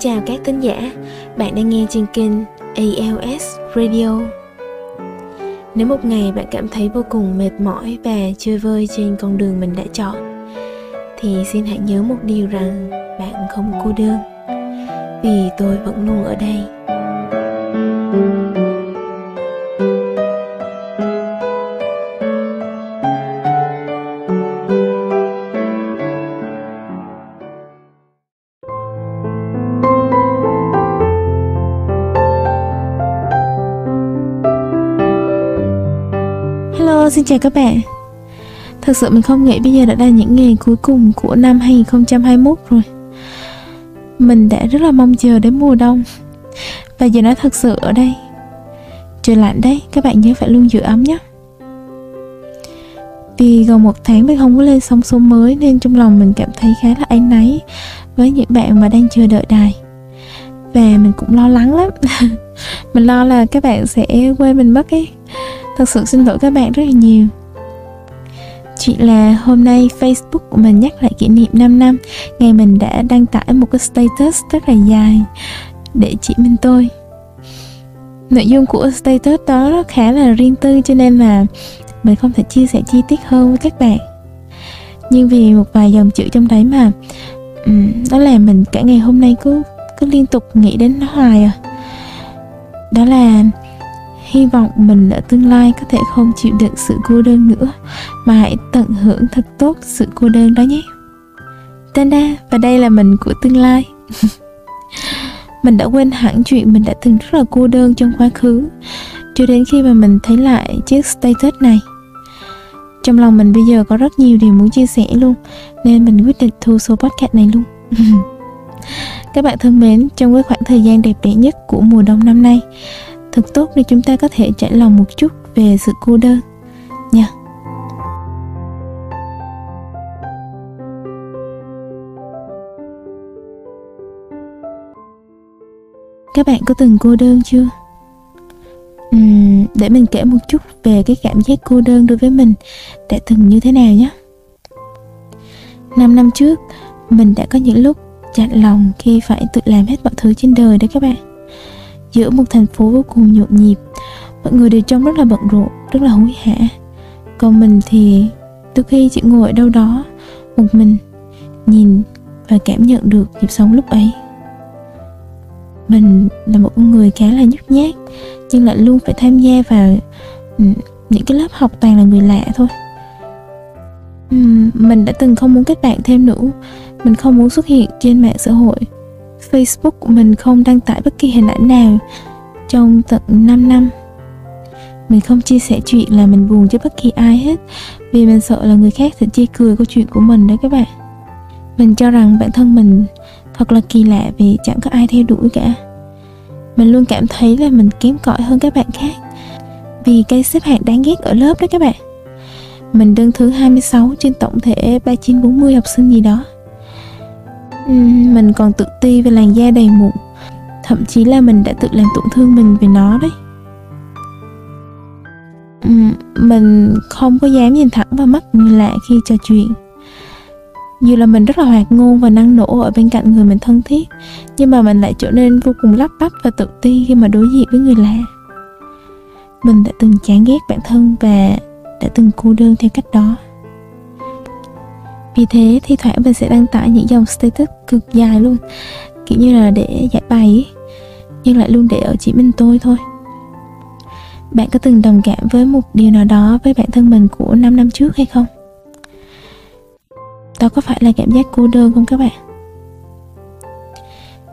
chào các thính giả, bạn đang nghe trên kênh ALS Radio. Nếu một ngày bạn cảm thấy vô cùng mệt mỏi và chơi vơi trên con đường mình đã chọn, thì xin hãy nhớ một điều rằng bạn không cô đơn, vì tôi vẫn luôn ở đây. Xin chào các bạn. Thật sự mình không nghĩ bây giờ đã là những ngày cuối cùng của năm 2021 rồi. Mình đã rất là mong chờ đến mùa đông. Và giờ nó thật sự ở đây. Trời lạnh đấy, các bạn nhớ phải luôn giữ ấm nhé. Vì gần một tháng mình không có lên sóng số mới Nên trong lòng mình cảm thấy khá là áy náy Với những bạn mà đang chờ đợi đài. Và mình cũng lo lắng lắm. Mình lo là các bạn sẽ quên mình mất ấy. Thật sự xin lỗi các bạn rất là nhiều. Chỉ là hôm nay Facebook của mình nhắc lại kỷ niệm 5 năm, Ngày mình đã đăng tải một cái status rất là dài Để chỉ mình tôi. Nội dung của status đó nó khá là riêng tư cho nên là mình không thể chia sẻ chi tiết hơn với các bạn. Nhưng vì một vài dòng chữ trong đấy mà Đó Nó làm mình cả ngày hôm nay cứ cứ liên tục nghĩ đến nó hoài à. Đó là hy vọng mình ở tương lai có thể không chịu đựng sự cô đơn nữa, mà hãy tận hưởng thật tốt sự cô đơn đó nhé. Tanda và đây là mình của tương lai. Mình đã quên hẳn chuyện mình đã từng rất là cô đơn trong quá khứ, cho đến khi mà mình thấy lại chiếc status này. Trong lòng mình bây giờ có rất nhiều điều muốn chia sẻ luôn, nên mình quyết định thu số podcast này luôn. Các bạn thân mến, trong cái khoảng thời gian đẹp đẽ nhất của mùa đông năm nay thật tốt để chúng ta có thể trải lòng một chút về sự cô đơn. Nha. Các bạn có từng cô đơn chưa? Uhm, để mình kể một chút về cái cảm giác cô đơn đối với mình đã từng như thế nào nhé. Năm năm trước mình đã có những lúc chạnh lòng khi phải tự làm hết mọi thứ trên đời đấy các bạn giữa một thành phố vô cùng nhộn nhịp. Mọi người đều trông rất là bận rộn, rất là hối hả. Còn mình thì đôi khi chỉ ngồi ở đâu đó, một mình nhìn và cảm nhận được nhịp sống lúc ấy. Mình là một con người khá là nhút nhát, nhưng lại luôn phải tham gia vào ừ, những cái lớp học toàn là người lạ thôi. Ừ, mình đã từng không muốn kết bạn thêm nữa. Mình không muốn xuất hiện trên mạng xã hội. Facebook của mình không đăng tải bất kỳ hình ảnh nào trong tận 5 năm. Mình không chia sẻ chuyện là mình buồn cho bất kỳ ai hết, vì mình sợ là người khác sẽ chê cười câu chuyện của mình đấy các bạn. Mình cho rằng bản thân mình thật là kỳ lạ vì chẳng có ai theo đuổi cả. Mình luôn cảm thấy là mình kém cỏi hơn các bạn khác vì cái xếp hạng đáng ghét ở lớp đó các bạn. Mình đứng thứ 26 trên tổng thể 3940 học sinh gì đó Ừ, mình còn tự ti về làn da đầy mụn. Thậm chí là mình đã tự làm tổn thương mình về nó đấy. Ừ, mình không có dám nhìn thẳng vào mắt người lạ khi trò chuyện. Dù là mình rất là hoạt ngôn và năng nổ ở bên cạnh người mình thân thiết, nhưng mà mình lại trở nên vô cùng lắp bắp và tự ti khi mà đối diện với người lạ. Mình đã từng chán ghét bản thân và đã từng cô đơn theo cách đó vì thế thi thoảng mình sẽ đăng tải những dòng status cực dài luôn, kiểu như là để giải bày ấy. nhưng lại luôn để ở chỉ mình tôi thôi. Bạn có từng đồng cảm với một điều nào đó với bản thân mình của 5 năm trước hay không? Đó có phải là cảm giác cô đơn không các bạn?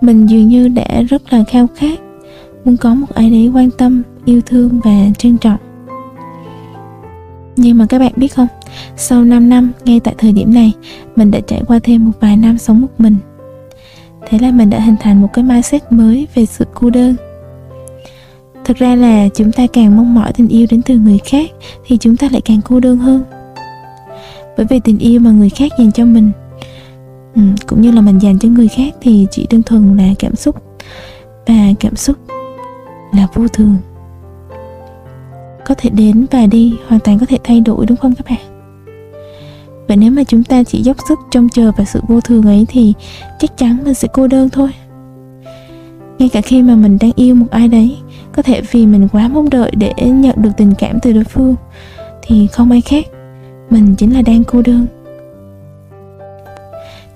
Mình dường như đã rất là khao khát, muốn có một ai đấy quan tâm, yêu thương và trân trọng nhưng mà các bạn biết không sau 5 năm, ngay tại thời điểm này, mình đã trải qua thêm một vài năm sống một mình. Thế là mình đã hình thành một cái mindset mới về sự cô đơn. Thực ra là chúng ta càng mong mỏi tình yêu đến từ người khác thì chúng ta lại càng cô đơn hơn. Bởi vì tình yêu mà người khác dành cho mình ừ, cũng như là mình dành cho người khác thì chỉ đơn thuần là cảm xúc và cảm xúc là vô thường có thể đến và đi, hoàn toàn có thể thay đổi, đúng không các bạn? Và nếu mà chúng ta chỉ dốc sức trông chờ vào sự vô thường ấy thì chắc chắn mình sẽ cô đơn thôi. Ngay cả khi mà mình đang yêu một ai đấy, có thể vì mình quá mong đợi để nhận được tình cảm từ đối phương, thì không ai khác, mình chính là đang cô đơn.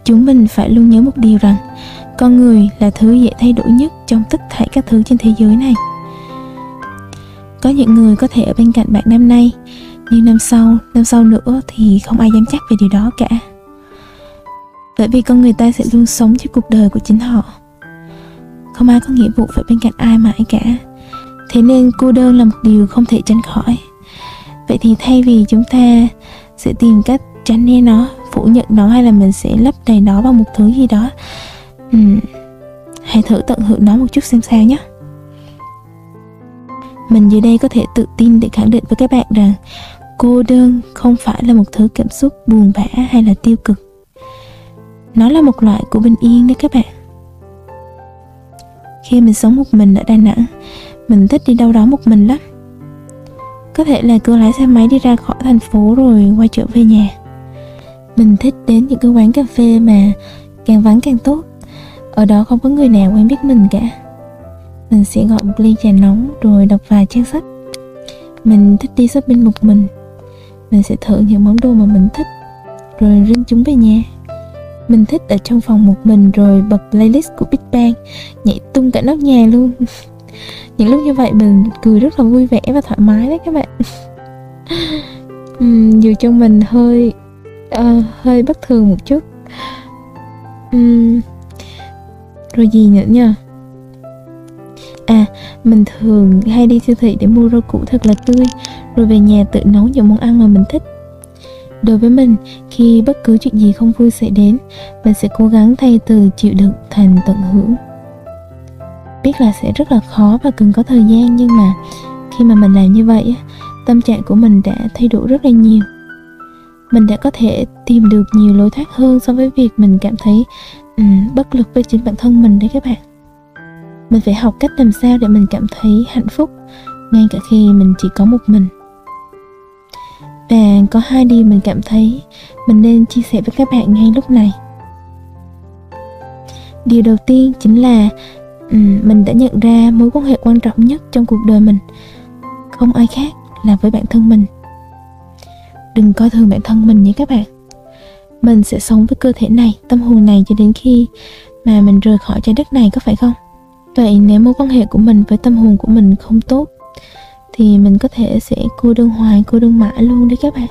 Chúng mình phải luôn nhớ một điều rằng, con người là thứ dễ thay đổi nhất trong tất thảy các thứ trên thế giới này có những người có thể ở bên cạnh bạn năm nay nhưng năm sau năm sau nữa thì không ai dám chắc về điều đó cả. Bởi vì con người ta sẽ luôn sống cho cuộc đời của chính họ. Không ai có nghĩa vụ phải bên cạnh ai mãi cả. Thế nên cô đơn là một điều không thể tránh khỏi. Vậy thì thay vì chúng ta sẽ tìm cách tránh né nó phủ nhận nó hay là mình sẽ lấp đầy nó bằng một thứ gì đó uhm, hãy thử tận hưởng nó một chút xem sao nhé mình dưới đây có thể tự tin để khẳng định với các bạn rằng cô đơn không phải là một thứ cảm xúc buồn bã hay là tiêu cực. Nó là một loại của bình yên đấy các bạn. Khi mình sống một mình ở đà nẵng, mình thích đi đâu đó một mình lắm. Có thể là cứ lái xe máy đi ra khỏi thành phố rồi quay trở về nhà. Mình thích đến những cái quán cà phê mà càng vắng càng tốt. Ở đó không có người nào quen biết mình cả mình sẽ gọi một ly trà nóng rồi đọc vài trang sách. Mình thích đi shopping một mình. Mình sẽ thử những món đồ mà mình thích rồi rinh chúng về nhà. Mình thích ở trong phòng một mình rồi bật playlist của Big Bang nhảy tung cả nóc nhà luôn. Những lúc như vậy mình cười rất là vui vẻ và thoải mái đấy các bạn. Uhm, dù trong mình hơi uh, hơi bất thường một chút. Uhm, rồi gì nữa nha À, mình thường hay đi siêu thị để mua rau củ thật là tươi Rồi về nhà tự nấu những món ăn mà mình thích. Đối với mình, khi bất cứ chuyện gì không vui xảy đến Mình sẽ cố gắng thay từ chịu đựng thành tận hưởng. Biết là sẽ rất là khó và cần có thời gian Nhưng mà khi mà mình làm như vậy Tâm trạng của mình đã thay đổi rất là nhiều. Mình đã có thể tìm được nhiều lối thoát hơn so với việc mình cảm thấy um, bất lực với chính bản thân mình đấy các bạn mình phải học cách làm sao để mình cảm thấy hạnh phúc, ngay cả khi mình chỉ có một mình. Và có hai điều mình cảm thấy, mình nên chia sẻ với các bạn ngay lúc này. Điều đầu tiên chính là mình đã nhận ra mối quan hệ quan trọng nhất trong cuộc đời mình. Không ai khác là với bản thân mình. Đừng coi thường bản thân mình nhé các bạn. Mình sẽ sống với cơ thể này, tâm hồn này cho đến khi mà mình rời khỏi trái đất này, có phải không? Vậy nếu mối quan hệ của mình với tâm hồn của mình không tốt, thì mình có thể sẽ cô đơn hoài, cô đơn mãi luôn đấy các bạn.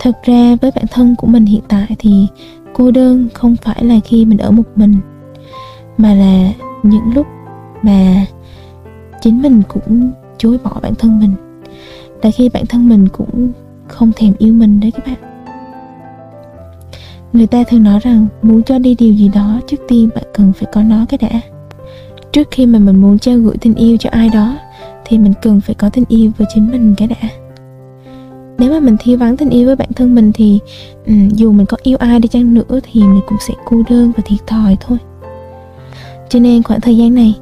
Thật ra với bản thân của mình hiện tại thì cô đơn không phải là khi mình ở một mình, mà là những lúc mà chính mình cũng chối bỏ bản thân mình, là khi bản thân mình cũng không thèm yêu mình đấy các bạn. Người ta thường nói rằng muốn cho đi điều gì đó trước tiên bạn cần phải có nó cái đã trước khi mà mình muốn trao gửi tình yêu cho ai đó thì mình cần phải có tình yêu với chính mình cái đã. Nếu mà mình thiếu vắng tình yêu với bản thân mình thì um, dù mình có yêu ai đi chăng nữa thì mình cũng sẽ cô đơn và thiệt thòi thôi. Cho nên khoảng thời gian này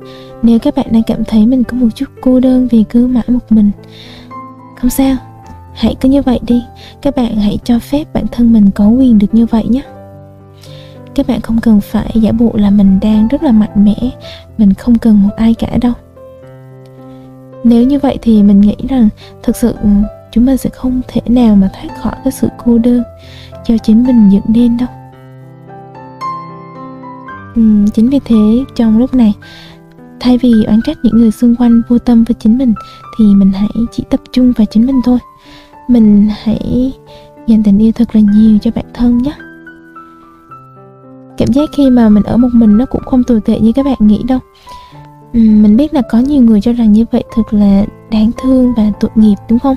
nếu các bạn đang cảm thấy mình có một chút cô đơn vì cứ mãi một mình không sao. Hãy cứ như vậy đi. Các bạn hãy cho phép bản thân mình có quyền được như vậy nhé các bạn không cần phải giả bộ là mình đang rất là mạnh mẽ. Mình không cần một ai cả đâu. Nếu như vậy thì mình nghĩ rằng thực sự ừ, chúng ta sẽ không thể nào mà thoát khỏi cái sự cô đơn do chính mình dựng nên đâu. Ừ, chính vì thế trong lúc này thay vì oán trách những người xung quanh vô tâm với chính mình thì mình hãy chỉ tập trung vào chính mình thôi. Mình hãy dành tình yêu thật là nhiều cho bản thân nhé cảm giác khi mà mình ở một mình nó cũng không tồi tệ như các bạn nghĩ đâu. Ừ, mình biết là có nhiều người cho rằng như vậy thật là đáng thương và tội nghiệp, đúng không?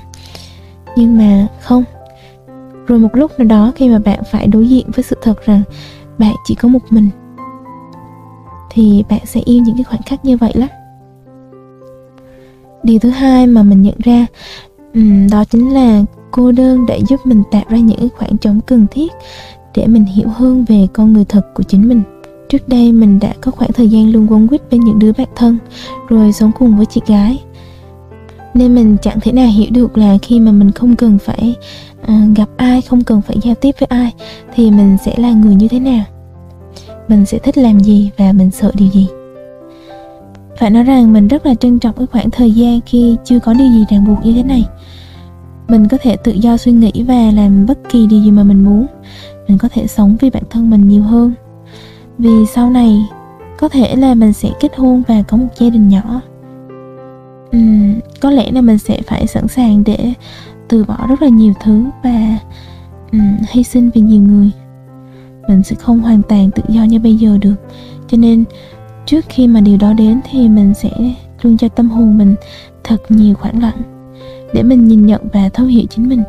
Nhưng mà không. Rồi một lúc nào đó khi mà bạn phải đối diện với sự thật rằng bạn chỉ có một mình, thì bạn sẽ yêu những cái khoảnh khắc như vậy lắm. Điều thứ hai mà mình nhận ra ừ, đó chính là cô đơn để giúp mình tạo ra những khoảng trống cần thiết để mình hiểu hơn về con người thật của chính mình. Trước đây mình đã có khoảng thời gian luôn quấn quýt bên những đứa bạn thân rồi sống cùng với chị gái. Nên mình chẳng thể nào hiểu được là khi mà mình không cần phải uh, gặp ai không cần phải giao tiếp với ai thì mình sẽ là người như thế nào? Mình sẽ thích làm gì và mình sợ điều gì? Phải nói rằng mình rất là trân trọng cái khoảng thời gian khi chưa có điều gì ràng buộc như thế này. Mình có thể tự do suy nghĩ và làm bất kỳ điều gì mà mình muốn mình có thể sống vì bản thân mình nhiều hơn. Vì sau này có thể là mình sẽ kết hôn và có một gia đình nhỏ. Uhm, có lẽ là mình sẽ phải sẵn sàng để từ bỏ rất là nhiều thứ và um, hy sinh vì nhiều người. Mình sẽ không hoàn toàn tự do như bây giờ được. Cho nên trước khi mà điều đó đến thì mình sẽ luôn cho tâm hồn mình thật nhiều khoảng lặng để mình nhìn nhận và thấu hiểu chính mình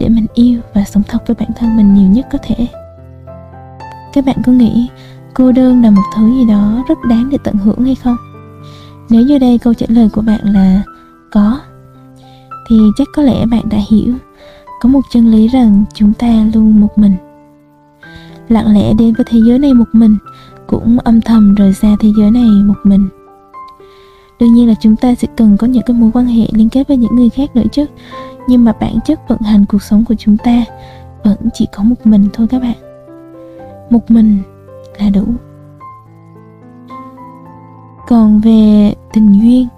để mình yêu và sống thật với bản thân mình nhiều nhất có thể. Các bạn có nghĩ cô đơn là một thứ gì đó rất đáng để tận hưởng hay không? Nếu như đây câu trả lời của bạn là có, thì chắc có lẽ bạn đã hiểu. Có một chân lý rằng chúng ta luôn một mình. Lặng lẽ đến với thế giới này một mình, cũng âm thầm rời xa thế giới này một mình đương nhiên là chúng ta sẽ cần có những cái mối quan hệ liên kết với những người khác nữa chứ. Nhưng mà bản chất vận hành cuộc sống của chúng ta vẫn chỉ có một mình thôi các bạn. Một mình là đủ. Còn về tình duyên,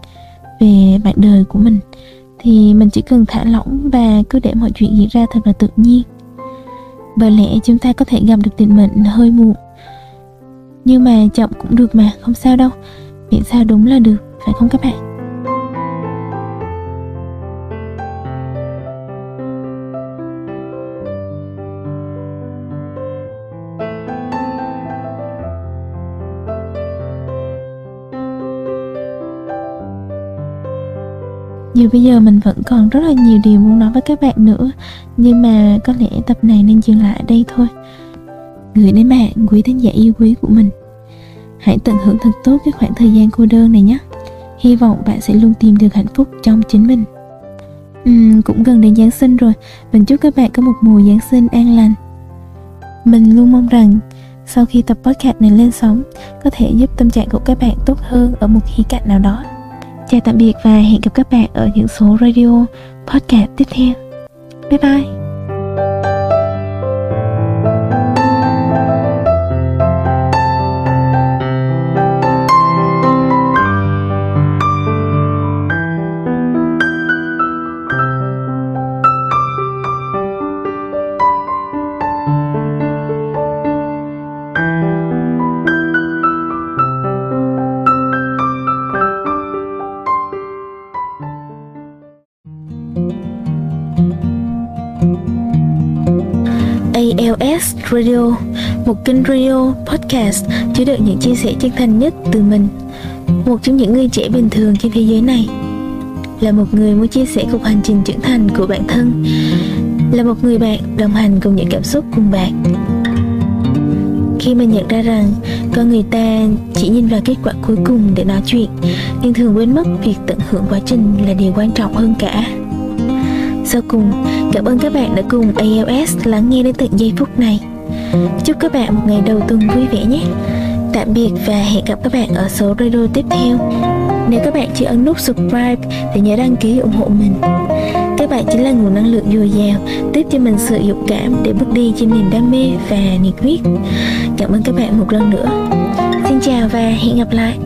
về bạn đời của mình, thì mình chỉ cần thả lỏng và cứ để mọi chuyện diễn ra thật là tự nhiên. Bởi lẽ chúng ta có thể gặp được định mệnh hơi muộn. Nhưng mà chậm cũng được mà, không sao đâu. Miễn sao đúng là được phải không các bạn? Dù bây giờ mình vẫn còn rất là nhiều điều muốn nói với các bạn nữa, Nhưng mà có lẽ tập này nên dừng lại ở đây thôi. Gửi đến bạn quý thính giả yêu quý của mình. Hãy tận hưởng thật tốt cái khoảng thời gian cô đơn này nhé. Hy vọng bạn sẽ luôn tìm được hạnh phúc trong chính mình uhm, Cũng gần đến Giáng sinh rồi Mình chúc các bạn có một mùa Giáng sinh an lành Mình luôn mong rằng sau khi tập podcast này lên sóng có thể giúp tâm trạng của các bạn tốt hơn ở một khía cạnh nào đó Chào tạm biệt và hẹn gặp các bạn ở những số radio podcast tiếp theo. Bye bye! Radio, một kênh radio podcast chứa đựng những chia sẻ chân thành nhất từ mình, một trong những người trẻ bình thường trên thế giới này. Là một người muốn chia sẻ cuộc hành trình trưởng thành của bản thân, là một người bạn đồng hành cùng những cảm xúc cùng bạn. Khi mình nhận ra rằng con người ta chỉ nhìn vào kết quả cuối cùng để nói chuyện, nhưng thường quên mất việc tận hưởng quá trình là điều quan trọng hơn cả. Sau cùng, cảm ơn các bạn đã cùng ALS lắng nghe đến tận giây phút này. Chúc các bạn một ngày đầu tuần vui vẻ nhé. Tạm biệt và hẹn gặp các bạn ở số radio tiếp theo. Nếu các bạn chưa ấn nút subscribe thì nhớ đăng ký ủng hộ mình. Các bạn chính là nguồn năng lượng dồi dào, tiếp cho mình sự dũng cảm để bước đi trên niềm đam mê và nhiệt huyết. Cảm ơn các bạn một lần nữa. Xin chào và hẹn gặp lại.